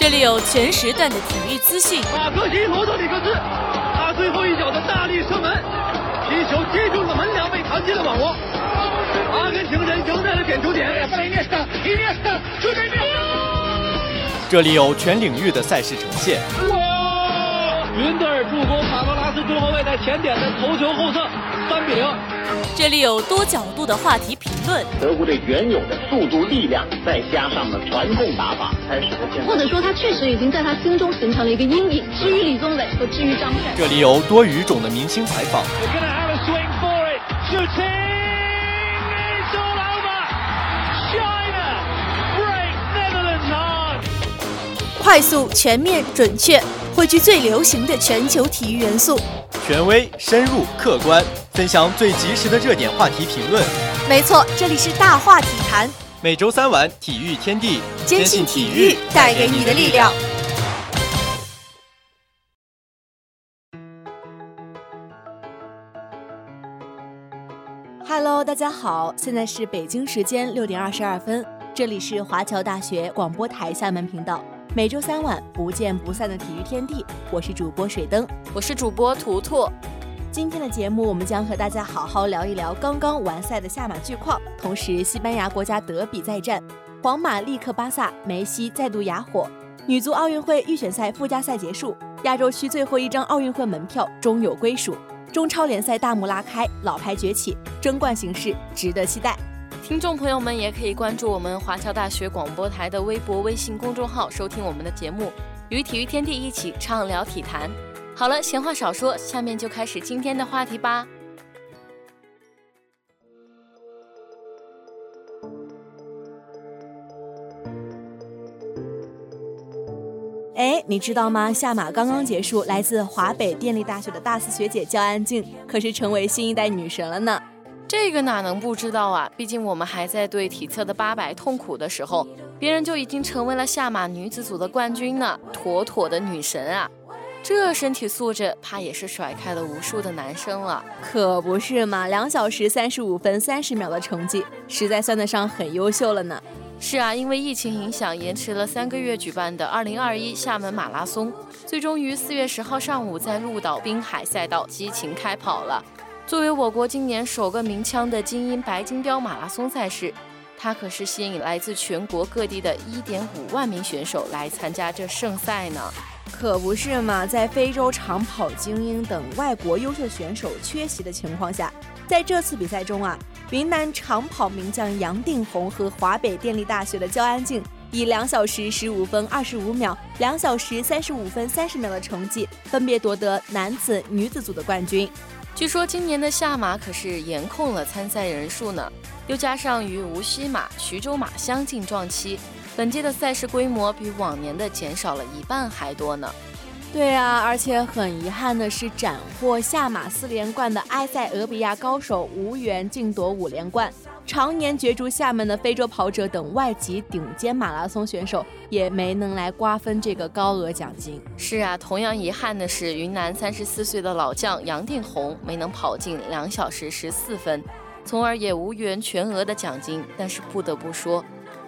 这里有全时段的体育资讯。马克西罗德里克斯，他最后一脚的大力射门，皮球击中了门梁，被弹进了网窝。阿根廷人赢在了点球点。这里有全领域的赛事呈现。哇！云德尔助攻卡罗拉斯中后卫在前点的头球后侧，三比零。这里有多角度的话题评论。德国队原有的速度、力量，再加上了传控打法，才使得现在。或者说，他确实已经在他心中形成了一个阴影。至于李宗伟和至于张帅，这里有多语种的明星采访。快速、全面、准确，汇聚最流行的全球体育元素。权威、深入、客观，分享最及时的热点话题评论。没错，这里是大话体坛。每周三晚，体育天地，坚信体育带给你的力量。Hello，大家好，现在是北京时间六点二十二分，这里是华侨大学广播台厦门频道。每周三晚不见不散的体育天地，我是主播水灯，我是主播图图。今天的节目，我们将和大家好好聊一聊刚刚完赛的下马巨矿，同时西班牙国家德比再战，皇马力克巴萨，梅西再度哑火。女足奥运会预选赛附加赛结束，亚洲区最后一张奥运会门票终有归属。中超联赛大幕拉开，老牌崛起，争冠形势值得期待。听众朋友们也可以关注我们华侨大学广播台的微博、微信公众号，收听我们的节目，与体育天地一起畅聊体坛。好了，闲话少说，下面就开始今天的话题吧。哎，你知道吗？下马刚刚结束，来自华北电力大学的大四学姐焦安静，可是成为新一代女神了呢。这个哪能不知道啊？毕竟我们还在对体测的八百痛苦的时候，别人就已经成为了下马女子组的冠军呢，妥妥的女神啊！这身体素质，怕也是甩开了无数的男生了。可不是嘛，两小时三十五分三十秒的成绩，实在算得上很优秀了呢。是啊，因为疫情影响，延迟了三个月举办的二零二一厦门马拉松，最终于四月十号上午在鹿岛滨海赛道激情开跑了。作为我国今年首个鸣枪的精英白金标马拉松赛事，它可是吸引来自全国各地的一点五万名选手来参加这盛赛呢。可不是嘛，在非洲长跑精英等外国优秀选手缺席的情况下，在这次比赛中啊，云南长跑名将杨定宏和华北电力大学的焦安静以两小时十五分二十五秒、两小时三十五分三十秒的成绩，分别夺得男子、女子组的冠军。据说今年的下马可是严控了参赛人数呢，又加上与无锡马、徐州马相近撞期，本届的赛事规模比往年的减少了一半还多呢。对啊，而且很遗憾的是，斩获下马四连冠的埃塞俄比亚高手无缘竞夺五连冠。常年角逐厦门的非洲跑者等外籍顶尖马拉松选手也没能来瓜分这个高额奖金。是啊，同样遗憾的是，云南三十四岁的老将杨定宏没能跑进两小时十四分，从而也无缘全额的奖金。但是不得不说。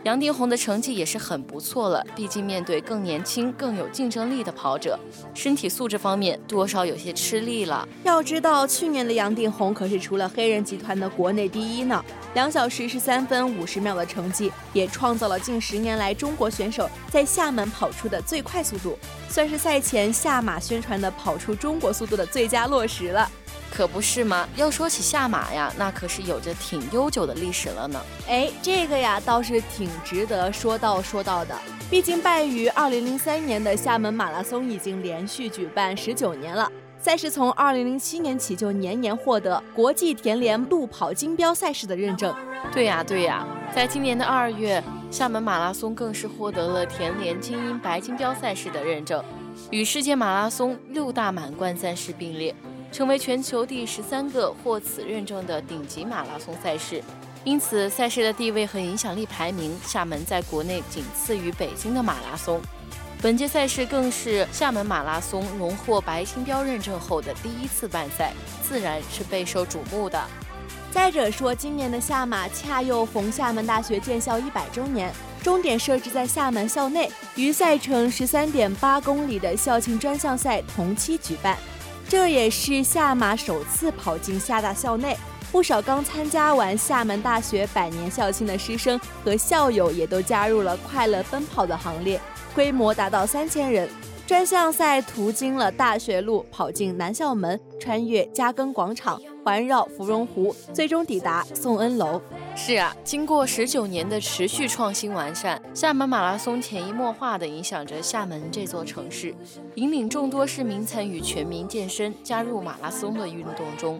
杨定宏的成绩也是很不错了，毕竟面对更年轻、更有竞争力的跑者，身体素质方面多少有些吃力了。要知道，去年的杨定宏可是除了黑人集团的国内第一呢，两小时十三分五十秒的成绩，也创造了近十年来中国选手在厦门跑出的最快速度，算是赛前下马宣传的跑出中国速度的最佳落实了。可不是吗？要说起下马呀，那可是有着挺悠久的历史了呢。哎，这个呀倒是挺值得说道说道的。毕竟败于2003年的厦门马拉松已经连续举办十九年了，赛事从2007年起就年年获得国际田联路跑金标赛事的认证。对呀对呀，在今年的二月，厦门马拉松更是获得了田联精英白金标赛事的认证，与世界马拉松六大满贯赛事并列。成为全球第十三个获此认证的顶级马拉松赛事，因此赛事的地位和影响力排名，厦门在国内仅次于北京的马拉松。本届赛事更是厦门马拉松荣获白金标认证后的第一次办赛，自然是备受瞩目的。再者说，今年的厦马恰又逢厦门大学建校一百周年，终点设置在厦门校内，与赛程十三点八公里的校庆专项赛同期举办。这也是厦马首次跑进厦大校内，不少刚参加完厦门大学百年校庆的师生和校友也都加入了快乐奔跑的行列，规模达到三千人。专项赛途经了大学路，跑进南校门，穿越嘉庚广场，环绕芙蓉湖，最终抵达宋恩楼。是啊，经过十九年的持续创新完善，厦门马拉松潜移默化地影响着厦门这座城市，引领众多市民参与全民健身，加入马拉松的运动中。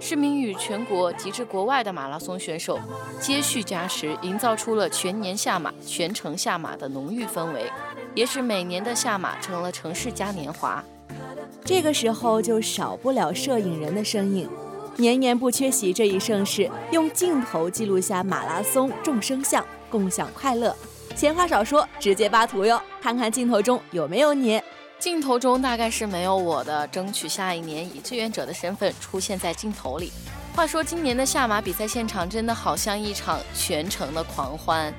市民与全国及至国外的马拉松选手接续加持，营造出了全年下马、全程下马的浓郁氛围，也使每年的下马成了城市嘉年华。这个时候就少不了摄影人的身影，年年不缺席这一盛事，用镜头记录下马拉松众生相，共享快乐。闲话少说，直接扒图哟，看看镜头中有没有你。镜头中大概是没有我的，争取下一年以志愿者的身份出现在镜头里。话说今年的下马比赛现场真的好像一场全程的狂欢，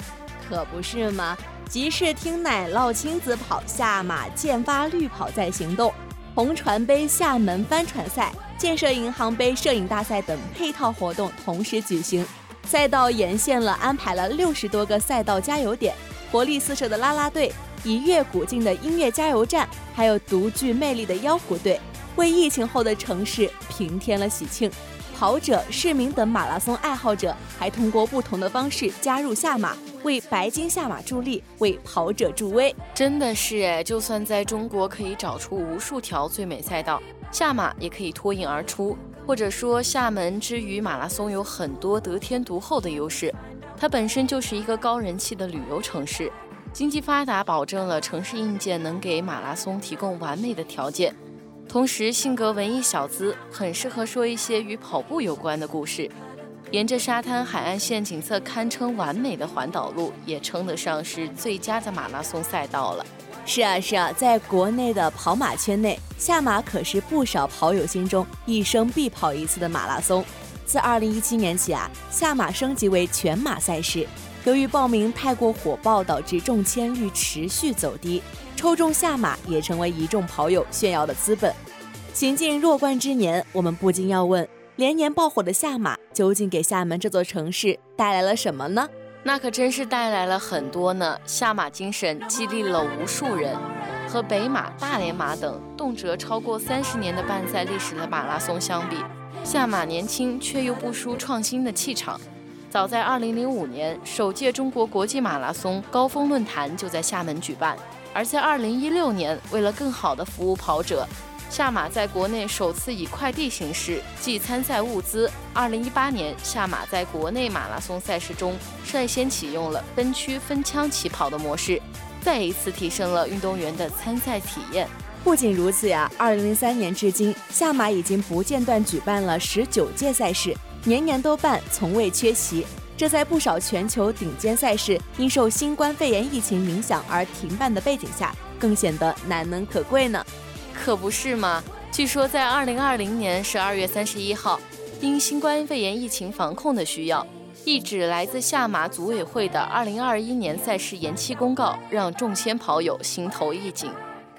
可不是吗？集市听奶酪亲子跑，下马剑发绿跑在行动，红船杯厦门帆船赛、建设银行杯摄影大赛等配套活动同时举行，赛道沿线了安排了六十多个赛道加油点，活力四射的啦啦队。一跃古晋的音乐加油站，还有独具魅力的腰鼓队，为疫情后的城市平添了喜庆。跑者、市民等马拉松爱好者还通过不同的方式加入下马，为白金下马助力，为跑者助威。真的是哎，就算在中国可以找出无数条最美赛道，下马也可以脱颖而出。或者说，厦门之于马拉松有很多得天独厚的优势，它本身就是一个高人气的旅游城市。经济发达保证了城市硬件能给马拉松提供完美的条件，同时性格文艺小资，很适合说一些与跑步有关的故事。沿着沙滩海岸线景色堪称完美的环岛路，也称得上是最佳的马拉松赛道了。是啊是啊，在国内的跑马圈内，下马可是不少跑友心中一生必跑一次的马拉松。自2017年起啊，下马升级为全马赛事。由于报名太过火爆，导致中签率持续走低，抽中下马也成为一众跑友炫耀的资本。行进弱冠之年，我们不禁要问：连年爆火的下马，究竟给厦门这座城市带来了什么呢？那可真是带来了很多呢。下马精神激励了无数人，和北马、大连马等动辄超过三十年的办赛历史的马拉松相比，下马年轻却又不输创新的气场。早在2005年，首届中国国际马拉松高峰论坛就在厦门举办；而在2016年，为了更好地服务跑者，夏马在国内首次以快递形式寄参赛物资。2018年，夏马在国内马拉松赛事中率先启用了分区分枪起跑的模式，再一次提升了运动员的参赛体验。不仅如此呀，2003年至今，夏马已经不间断举办了19届赛事。年年都办，从未缺席。这在不少全球顶尖赛事因受新冠肺炎疫情影响而停办的背景下，更显得难能可贵呢。可不是吗？据说在二零二零年十二月三十一号，因新冠肺炎疫情防控的需要，一纸来自下马组委会的二零二一年赛事延期公告，让众签跑友心头一紧，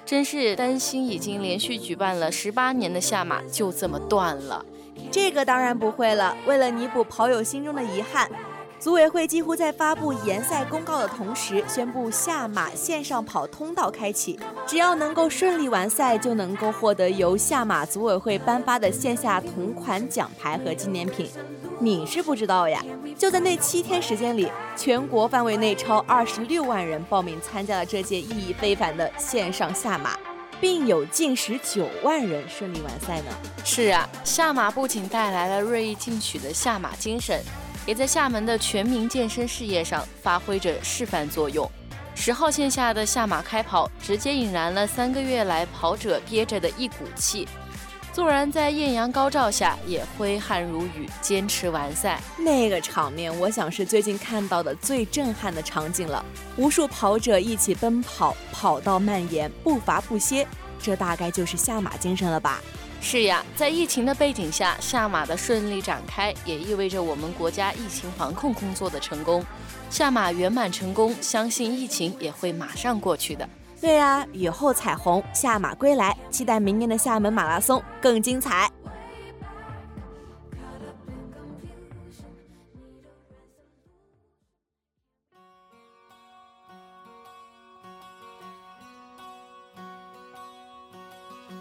真是担心已经连续举办了十八年的下马就这么断了。这个当然不会了。为了弥补跑友心中的遗憾，组委会几乎在发布延赛公告的同时，宣布下马线上跑通道开启，只要能够顺利完赛，就能够获得由下马组委会颁发的线下同款奖牌和纪念品。你是不知道呀，就在那七天时间里，全国范围内超二十六万人报名参加了这届意义非凡的线上下马。并有近十九万人顺利完赛呢。是啊，下马不仅带来了锐意进取的下马精神，也在厦门的全民健身事业上发挥着示范作用。十号线下的下马开跑，直接引燃了三个月来跑者憋着的一股气。纵然在艳阳高照下，也挥汗如雨，坚持完赛。那个场面，我想是最近看到的最震撼的场景了。无数跑者一起奔跑，跑道蔓延，步伐不歇，这大概就是下马精神了吧？是呀，在疫情的背景下，下马的顺利展开，也意味着我们国家疫情防控工作的成功。下马圆满成功，相信疫情也会马上过去的。对呀，雨后彩虹，下马归来，期待明年的厦门马拉松更精彩。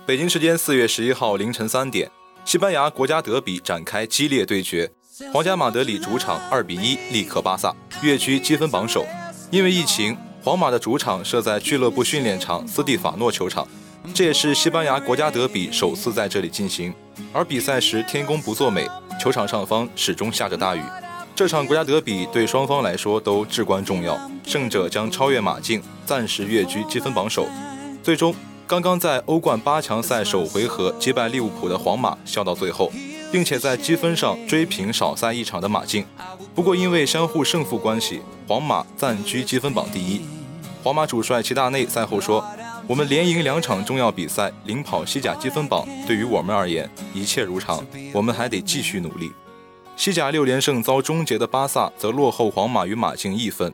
北京时间四月十一号凌晨三点，西班牙国家德比展开激烈对决，皇家马德里主场二比一力克巴萨，跃居积分榜首。因为疫情，皇马的主场设在俱乐部训练场斯蒂法诺球场，这也是西班牙国家德比首次在这里进行。而比赛时天公不作美，球场上方始终下着大雨。这场国家德比对双方来说都至关重要，胜者将超越马竞，暂时跃居积分榜首。最终。刚刚在欧冠八强赛首回合击败利物浦的皇马笑到最后，并且在积分上追平少赛一场的马竞。不过因为相互胜负关系，皇马暂居积分榜第一。皇马主帅齐达内赛后说：“我们连赢两场重要比赛，领跑西甲积分榜。对于我们而言，一切如常。我们还得继续努力。”西甲六连胜遭终结的巴萨则落后皇马与马竞一分。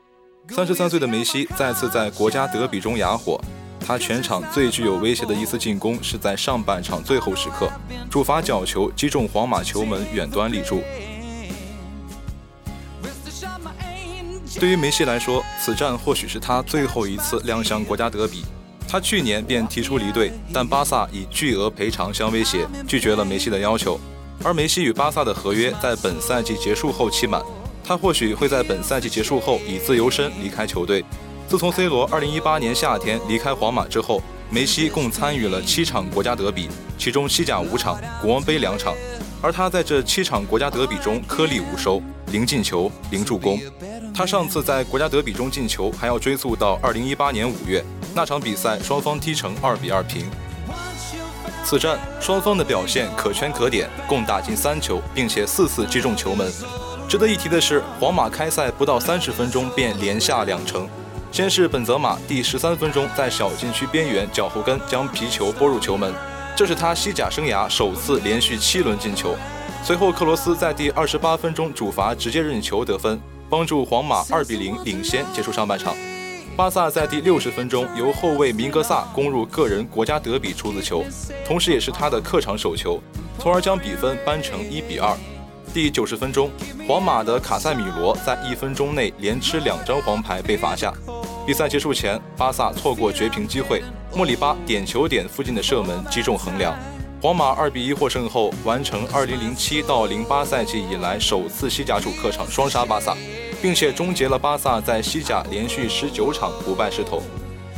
三十三岁的梅西再次在国家德比中哑火。他全场最具有威胁的一次进攻是在上半场最后时刻，主罚角球击中皇马球门远端立柱。对于梅西来说，此战或许是他最后一次亮相国家德比。他去年便提出离队，但巴萨以巨额赔偿相威胁，拒绝了梅西的要求。而梅西与巴萨的合约在本赛季结束后期满，他或许会在本赛季结束后以自由身离开球队。自从 C 罗2018年夏天离开皇马之后，梅西共参与了七场国家德比，其中西甲五场，国王杯两场。而他在这七场国家德比中颗粒无收，零进球，零助攻。他上次在国家德比中进球还要追溯到2018年5月，那场比赛双方踢成2比2平。此战双方的表现可圈可点，共打进三球，并且四次击中球门。值得一提的是，皇马开赛不到三十分钟便连下两城。先是本泽马第十三分钟在小禁区边缘脚后跟将皮球拨入球门，这是他西甲生涯首次连续七轮进球。随后克罗斯在第二十八分钟主罚直接任意球得分，帮助皇马二比零领先结束上半场。巴萨在第六十分钟由后卫明格萨攻入个人国家德比处子球，同时也是他的客场首球，从而将比分扳成一比二。第九十分钟，皇马的卡塞米罗在一分钟内连吃两张黄牌被罚下。比赛结束前，巴萨错过绝平机会，莫里巴点球点附近的射门击中横梁，皇马二比一获胜后，完成二零零七到零八赛季以来首次西甲主客场双杀巴萨，并且终结了巴萨在西甲连续十九场不败势头。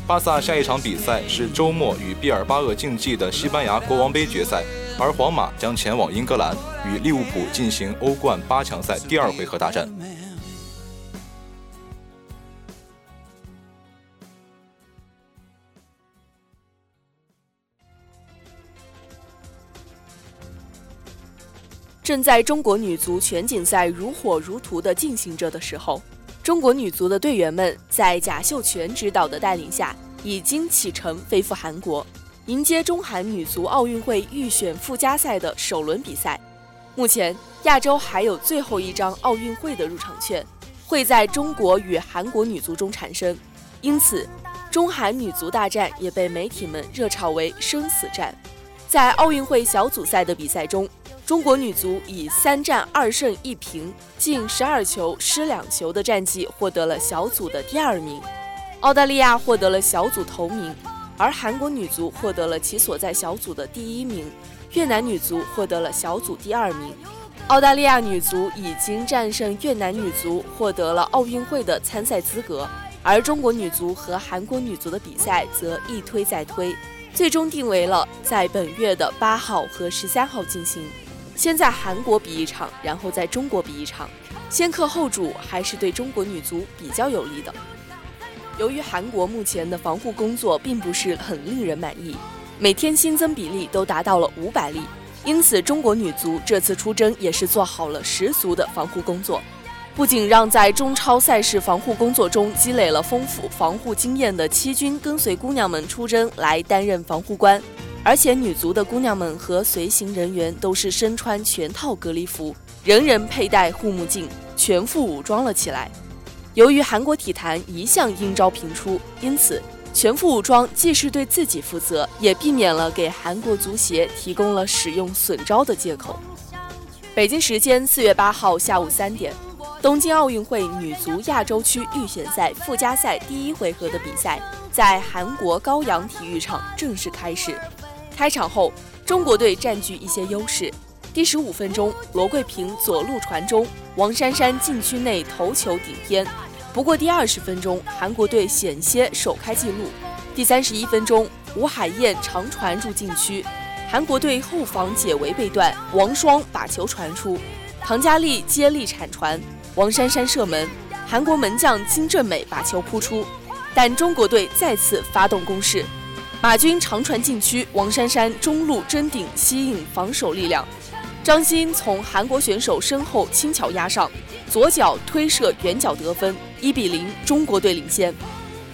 巴萨下一场比赛是周末与毕尔巴鄂竞技的西班牙国王杯决赛。而皇马将前往英格兰与利物浦进行欧冠八强赛第二回合大战。正在中国女足全锦赛如火如荼的进行着的时候，中国女足的队员们在贾秀全指导的带领下，已经启程飞赴韩国。迎接中韩女足奥运会预选附加赛的首轮比赛，目前亚洲还有最后一张奥运会的入场券，会在中国与韩国女足中产生，因此中韩女足大战也被媒体们热炒为生死战。在奥运会小组赛的比赛中，中国女足以三战二胜一平，进十二球失两球的战绩获得了小组的第二名，澳大利亚获得了小组头名。而韩国女足获得了其所在小组的第一名，越南女足获得了小组第二名，澳大利亚女足已经战胜越南女足，获得了奥运会的参赛资格。而中国女足和韩国女足的比赛则一推再推，最终定为了在本月的八号和十三号进行，先在韩国比一场，然后在中国比一场，先克后主还是对中国女足比较有利的。由于韩国目前的防护工作并不是很令人满意，每天新增比例都达到了五百例，因此中国女足这次出征也是做好了十足的防护工作，不仅让在中超赛事防护工作中积累了丰富防护经验的七军跟随姑娘们出征来担任防护官，而且女足的姑娘们和随行人员都是身穿全套隔离服，人人佩戴护目镜，全副武装了起来。由于韩国体坛一向应招频出，因此全副武装既是对自己负责，也避免了给韩国足协提供了使用损招的借口。北京时间四月八号下午三点，东京奥运会女足亚洲区预选赛附加赛第一回合的比赛在韩国高阳体育场正式开始。开场后，中国队占据一些优势。第十五分钟，罗桂平左路传中，王珊珊禁区内头球顶偏。不过第二十分钟，韩国队险些首开纪录。第三十一分钟，吴海燕长传入禁区，韩国队后防解围被断，王霜把球传出，唐佳丽接力铲传，王珊珊射门，韩国门将金正美把球扑出，但中国队再次发动攻势，马军长传禁区，王珊珊中路争顶吸引防守力量。张欣从韩国选手身后轻巧压上，左脚推射远角得分，一比零，中国队领先。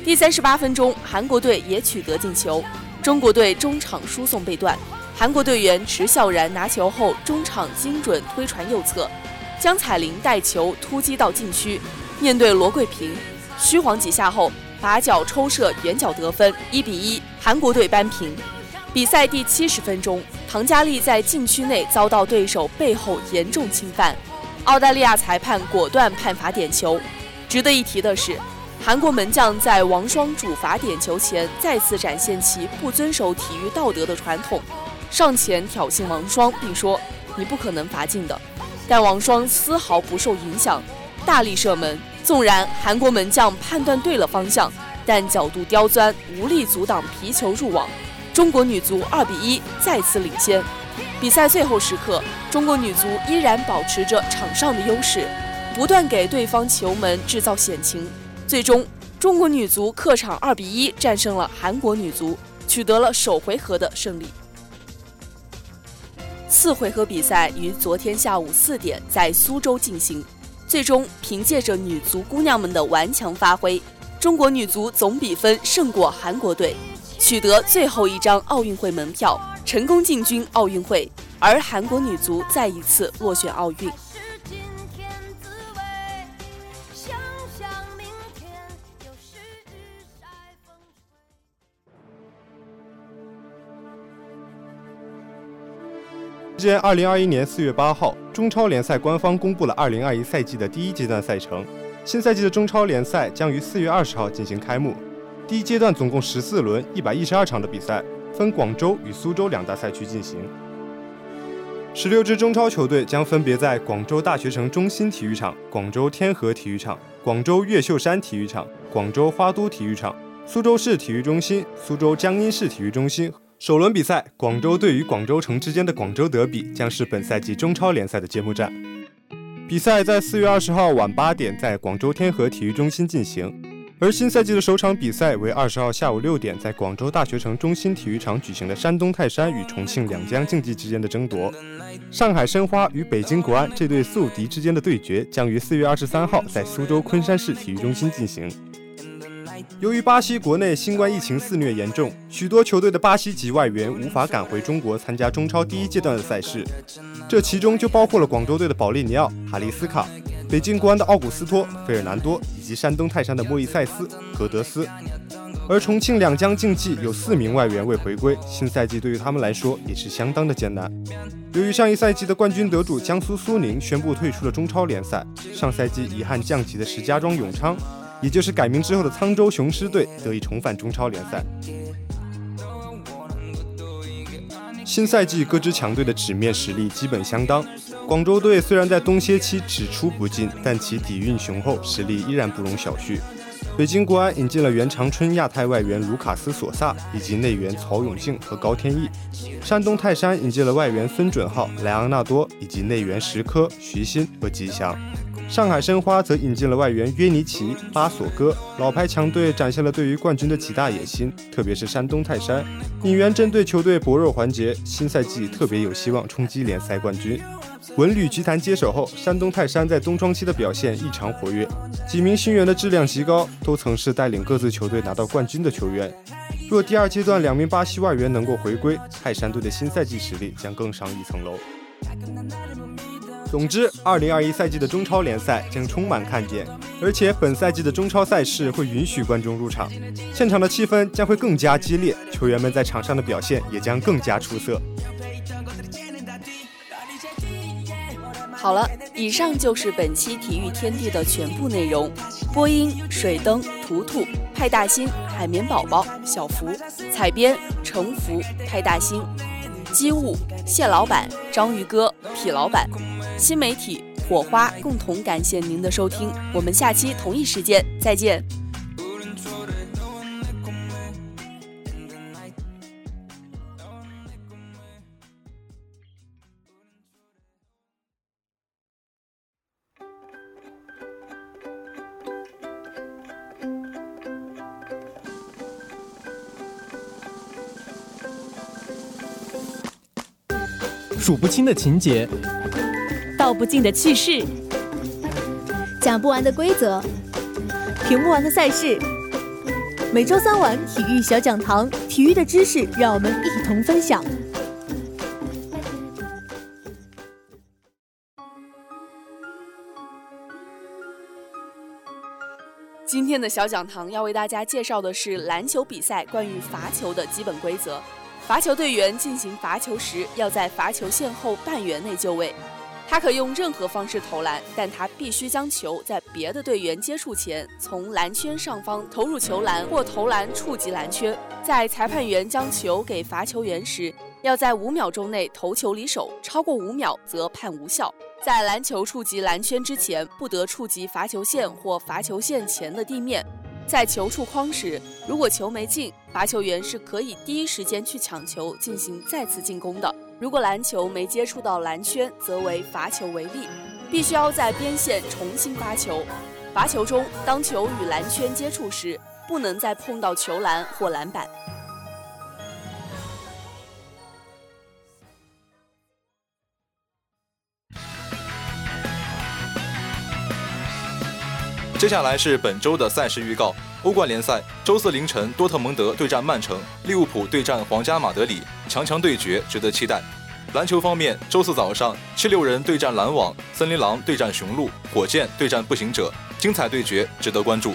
第三十八分钟，韩国队也取得进球，中国队中场输送被断，韩国队员池孝然拿球后中场精准推传右侧，江彩玲带球突击到禁区，面对罗桂平，虚晃几下后把脚抽射远角得分，一比一，韩国队扳平。比赛第七十分钟，唐佳丽在禁区内遭到对手背后严重侵犯，澳大利亚裁判果断判罚点球。值得一提的是，韩国门将在王霜主罚点球前再次展现其不遵守体育道德的传统，上前挑衅王霜，并说：“你不可能罚进的。”但王霜丝毫不受影响，大力射门。纵然韩国门将判断对了方向，但角度刁钻，无力阻挡皮球入网。中国女足二比一再次领先。比赛最后时刻，中国女足依然保持着场上的优势，不断给对方球门制造险情。最终，中国女足客场二比一战胜了韩国女足，取得了首回合的胜利。次回合比赛于昨天下午四点在苏州进行，最终凭借着女足姑娘们的顽强发挥，中国女足总比分胜过韩国队。取得最后一张奥运会门票，成功进军奥运会，而韩国女足再一次落选奥运。时间：二零二一年四月八号，中超联赛官方公布了二零二一赛季的第一阶段赛程。新赛季的中超联赛将于四月二十号进行开幕。第一阶段总共十四轮，一百一十二场的比赛，分广州与苏州两大赛区进行。十六支中超球队将分别在广州大学城中心体育场、广州天河体育场、广州越秀山体育场、广州花都体育场、苏州市体育中心、苏州江阴市体育中心。首轮比赛，广州队与广州城之间的广州德比将是本赛季中超联赛的揭幕战。比赛在四月二十号晚八点在广州天河体育中心进行。而新赛季的首场比赛为二十号下午六点在广州大学城中心体育场举行的山东泰山与重庆两江竞技之间的争夺。上海申花与北京国安这对宿敌之间的对决将于四月二十三号在苏州昆山市体育中心进行。由于巴西国内新冠疫情肆虐严重，许多球队的巴西籍外援无法赶回中国参加中超第一阶段的赛事，这其中就包括了广州队的保利尼奥、哈利斯卡。北京国安的奥古斯托、费尔南多以及山东泰山的莫伊塞斯、格德斯，而重庆两江竞技有四名外援未回归，新赛季对于他们来说也是相当的艰难。由于上一赛季的冠军得主江苏苏宁宣布退出了中超联赛，上赛季遗憾降级的石家庄永昌，也就是改名之后的沧州雄狮队，得以重返中超联赛。新赛季各支强队的纸面实力基本相当。广州队虽然在冬歇期只出不进，但其底蕴雄厚，实力依然不容小觑。北京国安引进了原长春亚泰外援卢卡斯·索萨以及内援曹永信和高天意；山东泰山引进了外援孙准浩、莱昂纳多以及内援石科、徐新和吉祥；上海申花则引进了外援约尼奇、巴索戈。老牌强队展现了对于冠军的极大野心，特别是山东泰山，引援针对球队薄弱环节，新赛季特别有希望冲击联赛冠军。文旅集团接手后，山东泰山在冬窗期的表现异常活跃，几名新援的质量极高，都曾是带领各自球队拿到冠军的球员。若第二阶段两名巴西外援能够回归，泰山队的新赛季实力将更上一层楼。总之，二零二一赛季的中超联赛将充满看点，而且本赛季的中超赛事会允许观众入场，现场的气氛将会更加激烈，球员们在场上的表现也将更加出色。好了，以上就是本期体育天地的全部内容。播音：水灯、图图、派大星、海绵宝宝、小福；采编：程福、派大星。机务谢老板、章鱼哥、痞老板，新媒体火花共同感谢您的收听，我们下期同一时间再见。数不清的情节，道不尽的趣事，讲不完的规则，评不完的赛事。每周三晚体育小讲堂，体育的知识让我们一同分享。今天的小讲堂要为大家介绍的是篮球比赛关于罚球的基本规则。罚球队员进行罚球时，要在罚球线后半圆内就位。他可用任何方式投篮，但他必须将球在别的队员接触前，从篮圈上方投入球篮或投篮触及篮圈。在裁判员将球给罚球员时，要在五秒钟内投球离手，超过五秒则判无效。在篮球触及篮圈之前，不得触及罚球线或罚球线前的地面。在球触框时，如果球没进，罚球员是可以第一时间去抢球进行再次进攻的。如果篮球没接触到篮圈，则为罚球为例，必须要在边线重新发球。罚球中，当球与篮圈接触时，不能再碰到球篮或篮板。接下来是本周的赛事预告。欧冠联赛周四凌晨，多特蒙德对战曼城，利物浦对战皇家马德里，强强对决，值得期待。篮球方面，周四早上，七六人对战篮网，森林狼对战雄鹿，火箭对战步行者，精彩对决，值得关注。